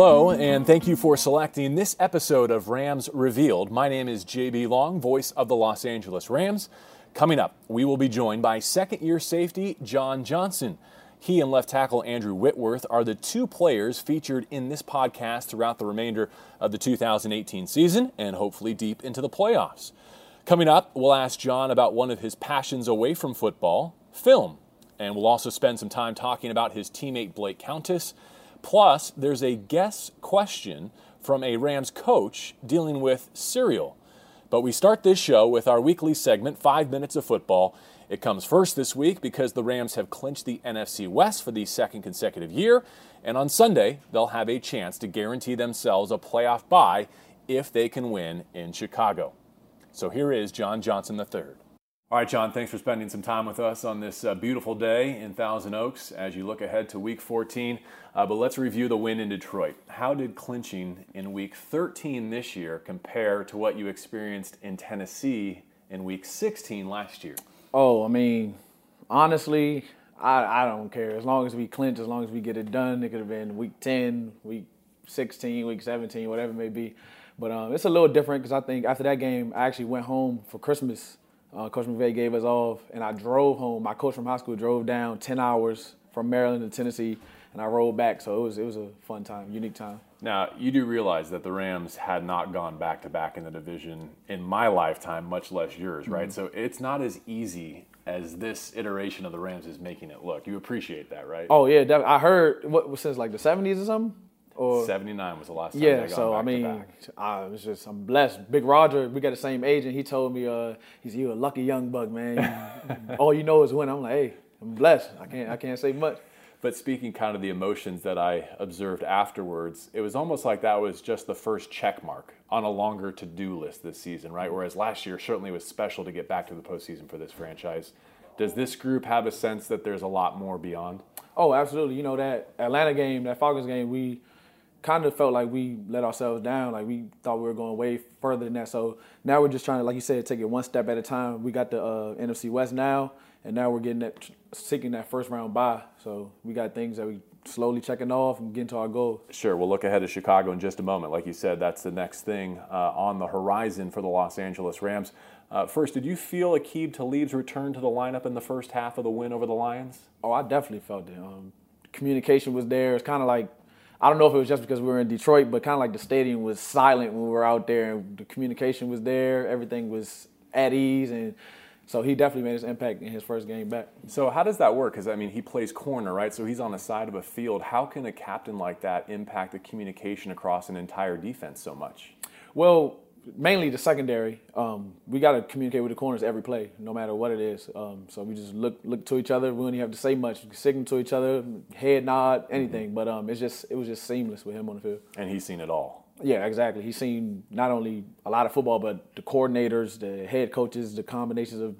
Hello, and thank you for selecting this episode of Rams Revealed. My name is JB Long, voice of the Los Angeles Rams. Coming up, we will be joined by second year safety John Johnson. He and left tackle Andrew Whitworth are the two players featured in this podcast throughout the remainder of the 2018 season and hopefully deep into the playoffs. Coming up, we'll ask John about one of his passions away from football film. And we'll also spend some time talking about his teammate Blake Countess. Plus, there's a guess question from a Rams coach dealing with cereal. But we start this show with our weekly segment, Five Minutes of Football. It comes first this week because the Rams have clinched the NFC West for the second consecutive year. And on Sunday, they'll have a chance to guarantee themselves a playoff bye if they can win in Chicago. So here is John Johnson III. All right, John, thanks for spending some time with us on this uh, beautiful day in Thousand Oaks as you look ahead to week 14. Uh, but let's review the win in Detroit. How did clinching in week 13 this year compare to what you experienced in Tennessee in week 16 last year? Oh, I mean, honestly, I, I don't care. As long as we clinch, as long as we get it done, it could have been week 10, week 16, week 17, whatever it may be. But um, it's a little different because I think after that game, I actually went home for Christmas uh, coach McVay gave us off, and I drove home. My coach from high school drove down 10 hours from Maryland to Tennessee, and I rolled back. So it was it was a fun time, unique time. Now you do realize that the Rams had not gone back to back in the division in my lifetime, much less yours, right? Mm-hmm. So it's not as easy as this iteration of the Rams is making it look. You appreciate that, right? Oh yeah, I heard what since like the 70s or something. Or, 79 was the last time. Yeah, so I mean, I was just I'm blessed. Big Roger, we got the same agent. He told me, uh, he's you a lucky young buck, man. All you know is when. I'm like, hey, I'm blessed. I can't I can't say much. But speaking kind of the emotions that I observed afterwards, it was almost like that was just the first check mark on a longer to do list this season, right? Whereas last year certainly was special to get back to the postseason for this franchise. Does this group have a sense that there's a lot more beyond? Oh, absolutely. You know that Atlanta game, that Falcons game, we kind of felt like we let ourselves down. Like we thought we were going way further than that. So now we're just trying to, like you said, take it one step at a time. We got the uh, NFC West now, and now we're getting that, seeking that first round bye. So we got things that we slowly checking off and getting to our goal. Sure, we'll look ahead to Chicago in just a moment. Like you said, that's the next thing uh, on the horizon for the Los Angeles Rams. Uh, first, did you feel Aqib Talib's return to the lineup in the first half of the win over the Lions? Oh, I definitely felt it. Um, communication was there. It's kind of like I don't know if it was just because we were in Detroit, but kind of like the stadium was silent when we were out there, and the communication was there. Everything was at ease, and so he definitely made his impact in his first game back. So how does that work? Because I mean, he plays corner, right? So he's on the side of a field. How can a captain like that impact the communication across an entire defense so much? Well, mainly the secondary. Um, we got to communicate with the corners every play, no matter what it is. Um, so we just look look to each other. We don't even have to say much. Signal to each other, head nod, anything. Mm-hmm. But um, it's just it was just seamless with him on the field. And he's seen it all. Yeah, exactly. He's seen not only a lot of football, but the coordinators, the head coaches, the combinations of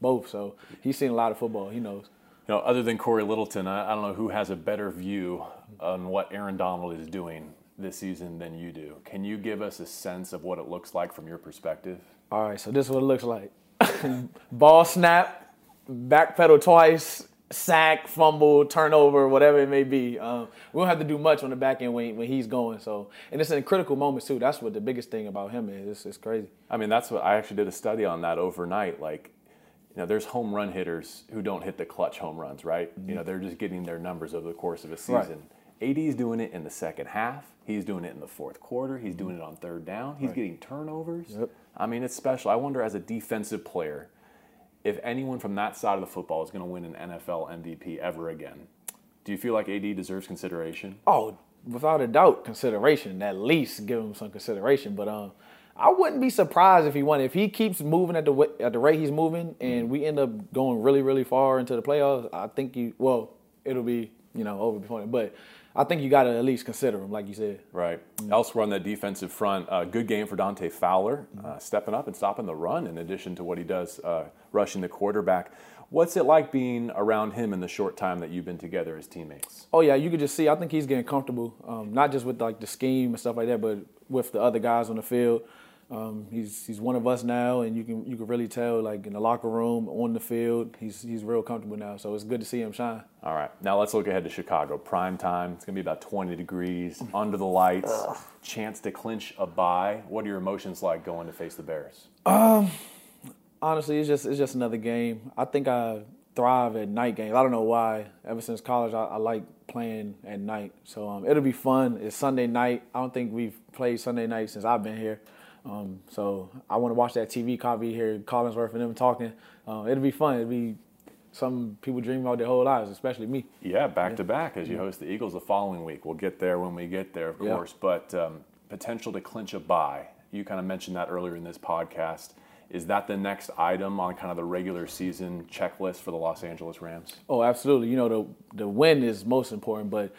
both. So he's seen a lot of football. He knows. You know, other than Cory Littleton, I, I don't know who has a better view on what Aaron Donald is doing this season than you do. Can you give us a sense of what it looks like from your perspective? All right, so this is what it looks like. Ball snap, back pedal twice, sack, fumble, turnover, whatever it may be. Um, we don't have to do much on the back end when, when he's going. So, and it's in critical moments too. That's what the biggest thing about him is. It's, it's crazy. I mean, that's what I actually did a study on that overnight. Like, you know, there's home run hitters who don't hit the clutch home runs, right? Mm-hmm. You know, they're just getting their numbers over the course of a season. Right. AD's doing it in the second half. He's doing it in the fourth quarter. He's doing it on third down. He's right. getting turnovers. Yep. I mean, it's special. I wonder, as a defensive player, if anyone from that side of the football is going to win an NFL MVP ever again. Do you feel like AD deserves consideration? Oh, without a doubt, consideration. At least give him some consideration. But um, I wouldn't be surprised if he won. If he keeps moving at the at the rate he's moving, and we end up going really, really far into the playoffs, I think you. Well, it'll be you know over before. But I think you got to at least consider him, like you said. Right. Mm-hmm. Elsewhere on that defensive front, uh, good game for Dante Fowler, uh, mm-hmm. stepping up and stopping the run in addition to what he does uh, rushing the quarterback. What's it like being around him in the short time that you've been together as teammates? Oh yeah, you could just see. I think he's getting comfortable, um, not just with like the scheme and stuff like that, but with the other guys on the field. Um, he's he's one of us now, and you can you can really tell like in the locker room, on the field, he's he's real comfortable now. So it's good to see him shine. All right, now let's look ahead to Chicago. Prime time. It's gonna be about 20 degrees, under the lights, Ugh. chance to clinch a bye. What are your emotions like going to face the Bears? Um, honestly, it's just it's just another game. I think I thrive at night games. I don't know why. Ever since college, I, I like playing at night. So um, it'll be fun. It's Sunday night. I don't think we've played Sunday night since I've been here. Um, so I want to watch that TV copy here, Collinsworth and them talking. Uh, it'll be fun. It'll be some people dream about their whole lives, especially me. Yeah, back yeah. to back as you host the Eagles the following week. We'll get there when we get there, of course. But um, potential to clinch a bye. You kind of mentioned that earlier in this podcast. Is that the next item on kind of the regular season checklist for the Los Angeles Rams? Oh, absolutely. You know, the the win is most important, but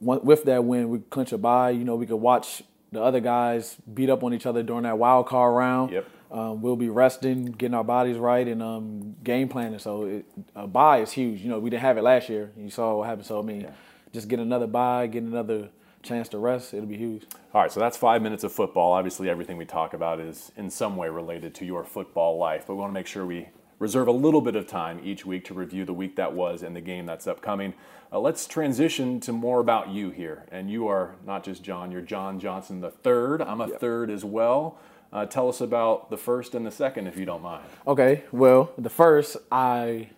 with that win, we clinch a bye. You know, we could watch the other guys beat up on each other during that wild card round. Yep. Um, we'll be resting, getting our bodies right, and um, game planning. So it, a bye is huge. You know, we didn't have it last year. You saw what happened. So I mean, yeah. just get another bye, get another chance to rest. It'll be huge. All right, so that's five minutes of football. Obviously, everything we talk about is in some way related to your football life, but we want to make sure we reserve a little bit of time each week to review the week that was and the game that's upcoming. Uh, let's transition to more about you here. And you are not just John, you're John Johnson the third. I'm a yep. third as well. Uh, tell us about the first and the second, if you don't mind. Okay. Well, the first, I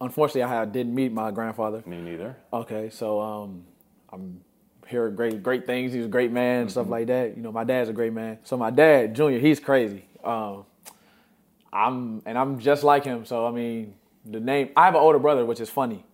unfortunately I didn't meet my grandfather. Me neither. Okay, so um, I'm hearing great great things. He's a great man, mm-hmm. stuff like that. You know, my dad's a great man. So my dad, Junior, he's crazy. Um, I'm and I'm just like him. So I mean, the name. I have an older brother, which is funny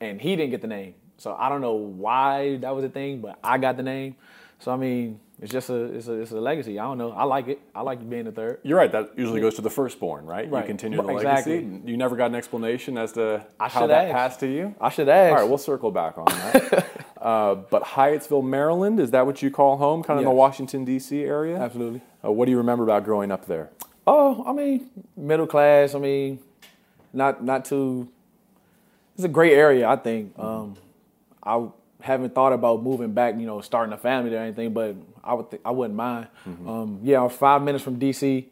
and he didn't get the name. So I don't know why that was a thing, but I got the name. So I mean, it's just a it's a it's a legacy. I don't know. I like it. I like being the third. You're right. That usually goes to the firstborn, right? right. You continue the exactly. legacy. You never got an explanation as to I how that asked. passed to you. I should ask. All right, we'll circle back on that. uh, but Hyattsville, Maryland, is that what you call home? Kind of yes. in the Washington D.C. area? Absolutely. Uh, what do you remember about growing up there? Oh, I mean, middle class. I mean, not not too it's a great area. I think. Um, I haven't thought about moving back, you know, starting a family or anything, but I would th- I wouldn't mind. Mm-hmm. Um, yeah, I'm five minutes from DC,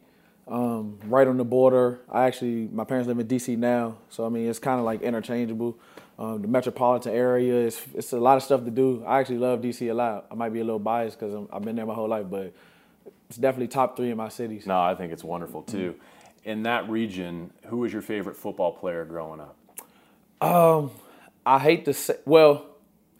um, right on the border. I actually my parents live in DC now, so I mean it's kind of like interchangeable. Um, the metropolitan area is it's a lot of stuff to do. I actually love DC a lot. I might be a little biased because I've been there my whole life, but it's definitely top three in my cities. No, I think it's wonderful too. Mm-hmm. In that region, who was your favorite football player growing up? Um, I hate to say, well,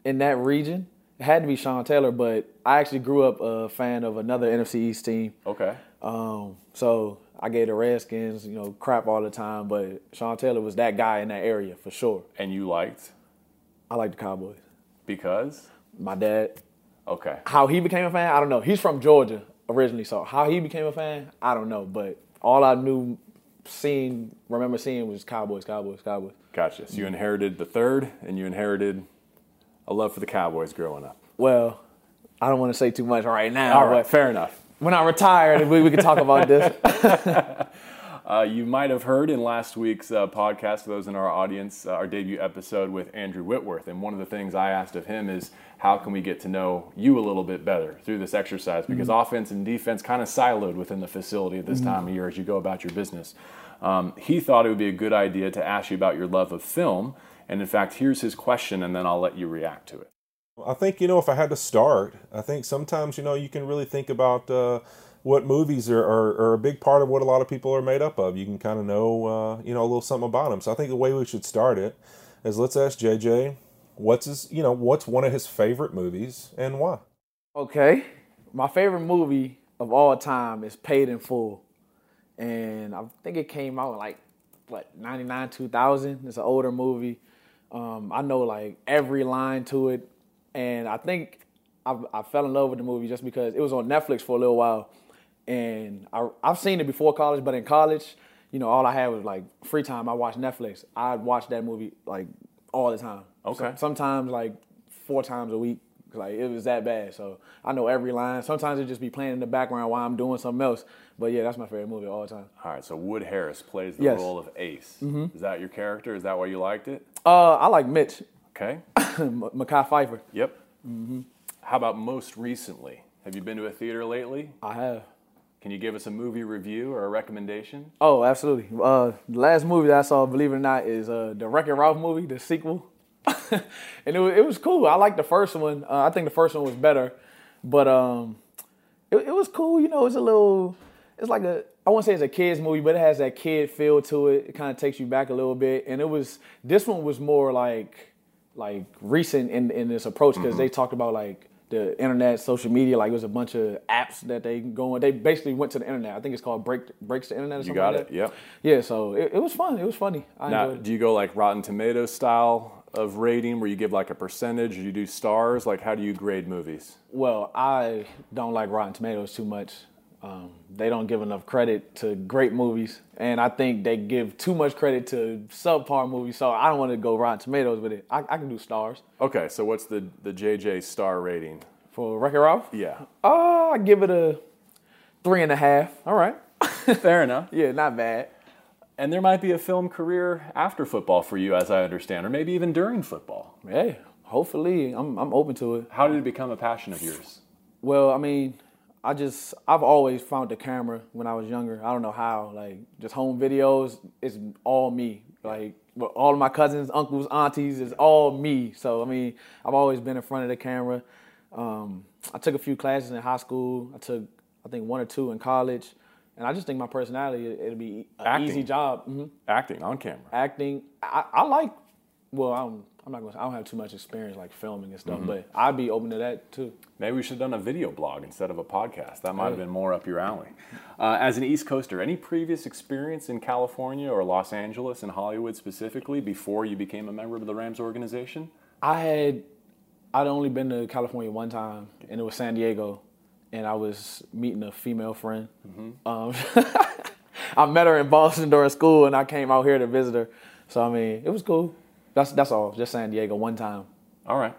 in that region, it had to be Sean Taylor, but I actually grew up a fan of another NFC East team. Okay. Um, so I gave the Redskins, you know, crap all the time, but Sean Taylor was that guy in that area for sure. And you liked? I like the Cowboys. Because? My dad. Okay. How he became a fan, I don't know. He's from Georgia originally, so how he became a fan, I don't know. But all I knew, seeing, remember seeing was Cowboys, Cowboys, Cowboys. Gotcha. So you inherited the third, and you inherited a love for the Cowboys growing up. Well, I don't want to say too much right now. All right, fair enough. When I retire, we, we can talk about this. uh, you might have heard in last week's uh, podcast, for those in our audience, uh, our debut episode with Andrew Whitworth. And one of the things I asked of him is, how can we get to know you a little bit better through this exercise? Because mm-hmm. offense and defense kind of siloed within the facility at this mm-hmm. time of year as you go about your business. Um, he thought it would be a good idea to ask you about your love of film. And in fact, here's his question, and then I'll let you react to it. I think, you know, if I had to start, I think sometimes, you know, you can really think about uh, what movies are, are, are, a big part of what a lot of people are made up of. You can kind of know, uh, you know, a little something about them. So I think the way we should start it is let's ask JJ, what's his, you know, what's one of his favorite movies and why? Okay. My favorite movie of all time is Paid in Full and I think it came out like what 99 2000 it's an older movie um, i know like every line to it and i think I, I, fell in love with the movie just because it was on netflix for a little while and I, i've seen it before college but in college you know all i had was like free time i watched netflix i'd watch that movie like all the time okay so, sometimes like four times a week like it was that bad. So I know every line. Sometimes it just be playing in the background while I'm doing something else. But yeah, that's my favorite movie all the time. All right. So Wood Harris plays the yes. role of Ace. Mm-hmm. Is that your character? Is that why you liked it? Uh, I like Mitch. Okay. Mekhi Phifer. Yep. Mm-hmm. How about most recently? Have you been to a theater lately? I have. Can you give us a movie review or a recommendation? Oh, absolutely. Uh, the last movie that I saw, believe it or not, is uh, the Wreck-It Ralph movie, the sequel. and it was, it was cool. I liked the first one. Uh, I think the first one was better, but um, it, it was cool. You know, it's a little, it's like a, I won't say it's a kids movie, but it has that kid feel to it. It kind of takes you back a little bit. And it was, this one was more like, like recent in in this approach because they talked about like the internet, social media. Like it was a bunch of apps that they go on. They basically went to the internet. I think it's called Break Breaks the Internet. Or You got like it. Yep. Yeah. So it, it was fun. It was funny. I Now, do you go like Rotten Tomatoes style of rating, where you give like a percentage, or you do stars? Like, how do you grade movies? Well, I don't like Rotten Tomatoes too much. Um, they don't give enough credit to great movies, and I think they give too much credit to subpar movies. So I don't want to go Rotten Tomatoes with it. I, I can do stars Okay, so what's the the JJ star rating? for Wreck-It Ralph. Yeah, Uh, I give it a three and a half. All right. fair enough. Yeah, not bad. And there might be a film career after football for you, as I understand, or maybe even during football. Hey, hopefully, I'm I'm open to it. How did it become a passion of yours? Well, I mean, I just I've always found the camera when I was younger. I don't know how. Like just home videos, it's all me. Like all of my cousins, uncles, aunties, it's all me. So I mean, I've always been in front of the camera. Um, I took a few classes in high school. I took I think one or two in college, and I just think my personality it- it'll be an Acting. easy job. hmm Acting on camera. Acting, I, I like. Well, I'm I'm not gonna. I don't have too much experience like filming and stuff, but I'd be open to that too. Maybe we should have done a video blog instead of a podcast. That might have been more up your alley. Uh, as an East Coaster, any previous experience in California or Los Angeles and Hollywood specifically before you became a member of the Rams organization? I had I'd only been to California one time, and it was San Diego, and I was meeting a female friend. Um, I met her in Boston during school, and I came out here to visit her. So I mean, it was cool. That's that's all. Just San Diego one time. All right.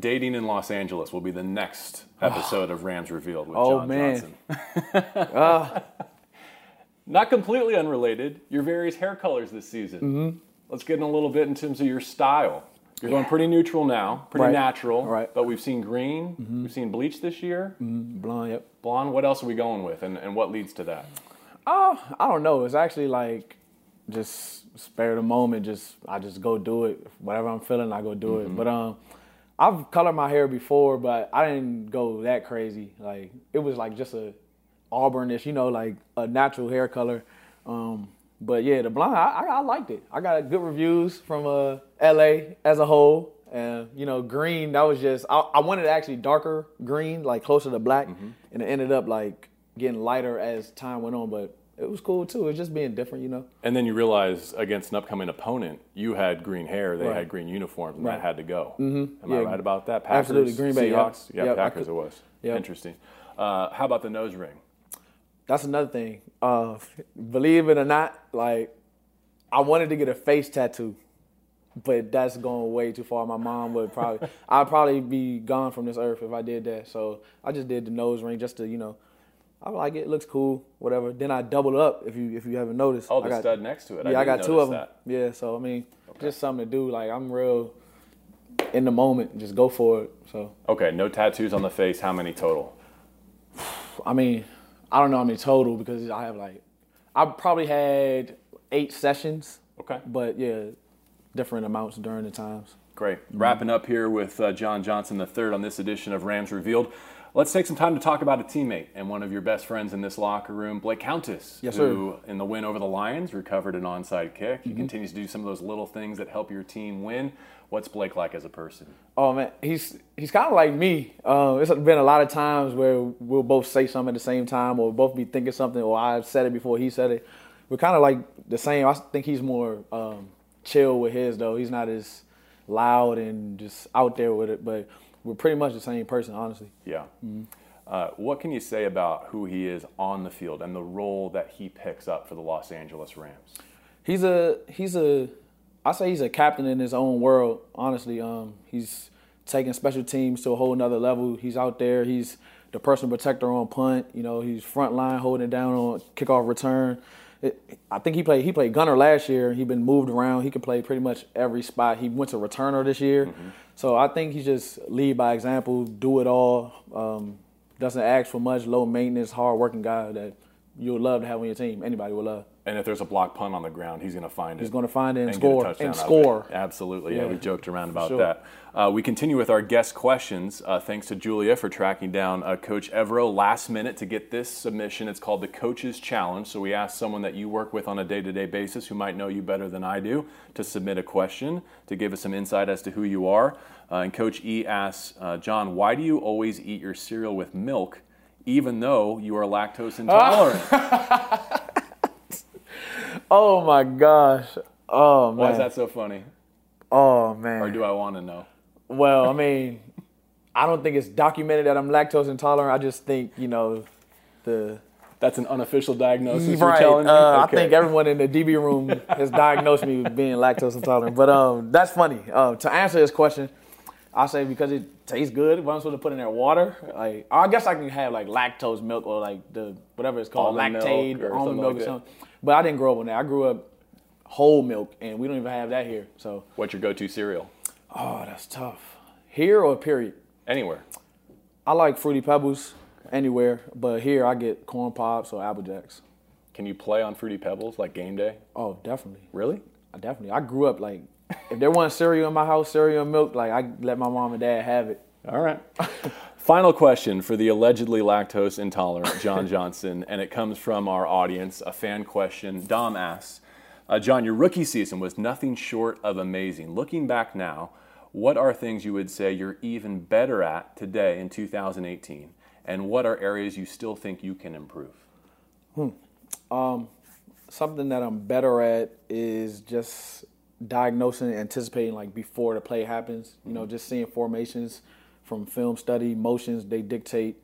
Dating in Los Angeles will be the next episode of Rams Revealed with Oh, John man. Johnson. Not completely unrelated, your various hair colors this season. Mm-hmm. Let's get in a little bit in terms of your style. You're going pretty neutral now, pretty Right. natural. Right. Mm-hmm. But we've seen green, we've seen bleach this year, Blonde. Yep. blonde. What else are we going with, and, and what leads to that? Oh, I don't know. It's actually like just spare the moment. Just I just go do it. Whatever I'm feeling, I go do it. But um, I've colored my hair before, but I didn't go that crazy. Like it was like just a auburnish, you know, like a natural hair color. Um, but yeah, the blonde, I, I, liked it. I got good reviews from uh, LA as a whole. And you know, green that was just I, I wanted actually darker green, like closer to black, and it ended up like getting lighter as time went on. But it was cool too. It was just being different, you know. And then you realize against an upcoming opponent, you had green hair, they Right. had green uniforms, and Right. that had to go. Mm-hmm. Am I right about that? Packers, Absolutely. Green Bay, yeah. Seahawks, yeah, Yep, Packers. could- it was Yep. interesting. Uh, how about the nose ring? That's another thing. Uh, believe it or not, like I wanted to get a face tattoo, but that's going way too far. My mom would probably, I'd probably be gone from this earth if I did that. So I just did the nose ring just to, you know, I like it. It looks cool, whatever. Then I doubled up if you if you haven't noticed. Oh, I the got, stud next to it. Yeah, I, didn't got two of them. Yeah, so I mean, just something to do. Like I'm real in the moment. Just go for it. So Okay, no tattoos on the face. How many total? I mean, I don't know how many total because I have like, I probably had eight sessions, Okay, but yeah, different amounts during the times. great. Wrapping up here with uh, John Johnson III on this edition of Rams Revealed. Let's take some time to talk about a teammate and one of your best friends in this locker room, Blake Countess, Yes, who in the win over the Lions recovered an onside kick. Mm-hmm. He continues to do some of those little things that help your team win. What's Blake like as a person? Oh man, he's he's kind of like me. Uh, it's been a lot of times where we'll both say something at the same time, or both be thinking something, or I said it before he said it. We're kind of like the same. I think he's more um, chill with his though. He's not as loud and just out there with it, but we're pretty much the same person, honestly. Yeah. Mm-hmm. Uh, what can you say about who he is on the field and the role that he picks up for the Los Angeles Rams? He's a he's a I say he's a captain in his own world. Honestly, um, he's taking special teams to a whole nother level. He's out there. He's the personal protector on punt. You know, he's front line holding it down on kickoff return. It, I think he played he played gunner last year. He been moved around. He can play pretty much every spot. He went to returner this year. So I think he just lead by example, do it all. Um, doesn't ask for much, low maintenance, hard working guy that you would love to have on your team. Anybody would love. And if there's a block punt on the ground, he's going to find it. He's going to find it and, and score and score. Absolutely. Yeah, Yeah, we joked around about sure. that. Uh, we continue with our guest questions. Uh, thanks to Julia for tracking down uh, Coach Evero last minute to get this submission. It's called the Coach's Challenge. So we asked someone that you work with on a day to day basis who might know you better than I do to submit a question to give us some insight as to who you are. Uh, and Coach E asks, uh, John, why do you always eat your cereal with milk? Even though you are lactose intolerant. Oh my gosh. Oh man. Why is that so funny? Oh man. Or do I want to know? Well, I mean, I don't think it's documented that I'm lactose intolerant. I just think, you know, the That's an unofficial diagnosis you're right. telling me? Uh, Okay. I think everyone in the DB room has diagnosed me with being lactose intolerant. But um, that's funny. Um, to answer this question, I say because it tastes good. What I'm supposed to put in there, water. Like I guess I can have like lactose milk or like the whatever it's called, Almond lactate or almond milk or something. But I didn't grow up on that. I grew up whole milk, and we don't even have that here. So, What's your go-to cereal? oh, that's tough. Here or period. Anywhere. I like fruity pebbles anywhere, but here I get corn pops or apple jacks. Can you play on Fruity Pebbles like game day? Oh, definitely. Really? I definitely. I grew up like if there wasn't cereal in my house, cereal and milk, like I let my mom and dad have it. All right. Final question for the allegedly lactose intolerant John Johnson, and it comes from our audience, a fan question. Dom asks, uh, John, your rookie season was nothing short of amazing. Looking back now, what are things you would say you're even better at today in 2018? And what are areas you still think you can improve? Hmm. Um, something that I'm better at is just diagnosing and anticipating like before the play happens. You know, mm-hmm. just seeing formations from film study, motions, they dictate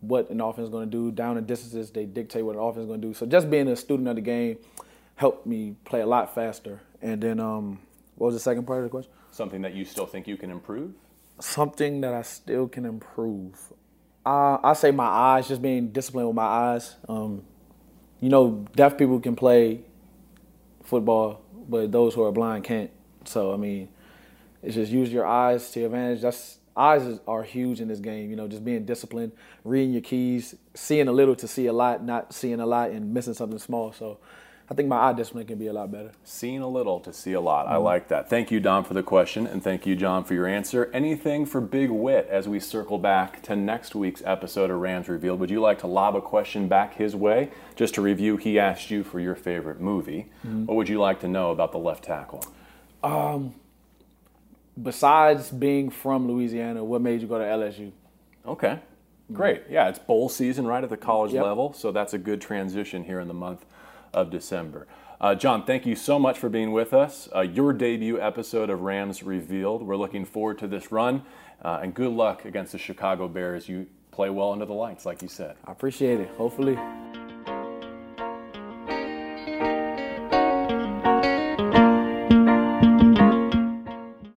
what an offense is going to do. Down and distances, they dictate what an offense is going to do. So just being a student of the game helped me play a lot faster. And then, um, what was the second part of the question? Something that you still think you can improve? something that I still can improve. Uh, I say my eyes, just being disciplined with my eyes. Um, you know, deaf people can play football, but those who are blind can't. So I mean, it's just use your eyes to your advantage. That's eyes are huge in this game. You know, just being disciplined, reading your keys, seeing a little to see a lot, not seeing a lot and missing something small. So I think my eye discipline can be a lot better. Seeing a little to see a lot. I mm-hmm. like that. Thank you, Don, for the question, and thank you, John, for your answer. Anything for Big Wit as we circle back to next week's episode of Rams Revealed? Would you like to lob a question back his way? Just to review, he asked you for your favorite movie. Mm-hmm. What would you like to know about the left tackle? Um, Besides being from Louisiana, what made you go to LSU? Okay, great. Yeah, it's bowl season right at the college Yep. level, so that's a good transition here in the month of December. Uh, John, thank you so much for being with us. Uh, your debut episode of Rams Revealed. We're looking forward to this run, uh, and good luck against the Chicago Bears. You play well under the lights, like you said. I appreciate it. Hopefully.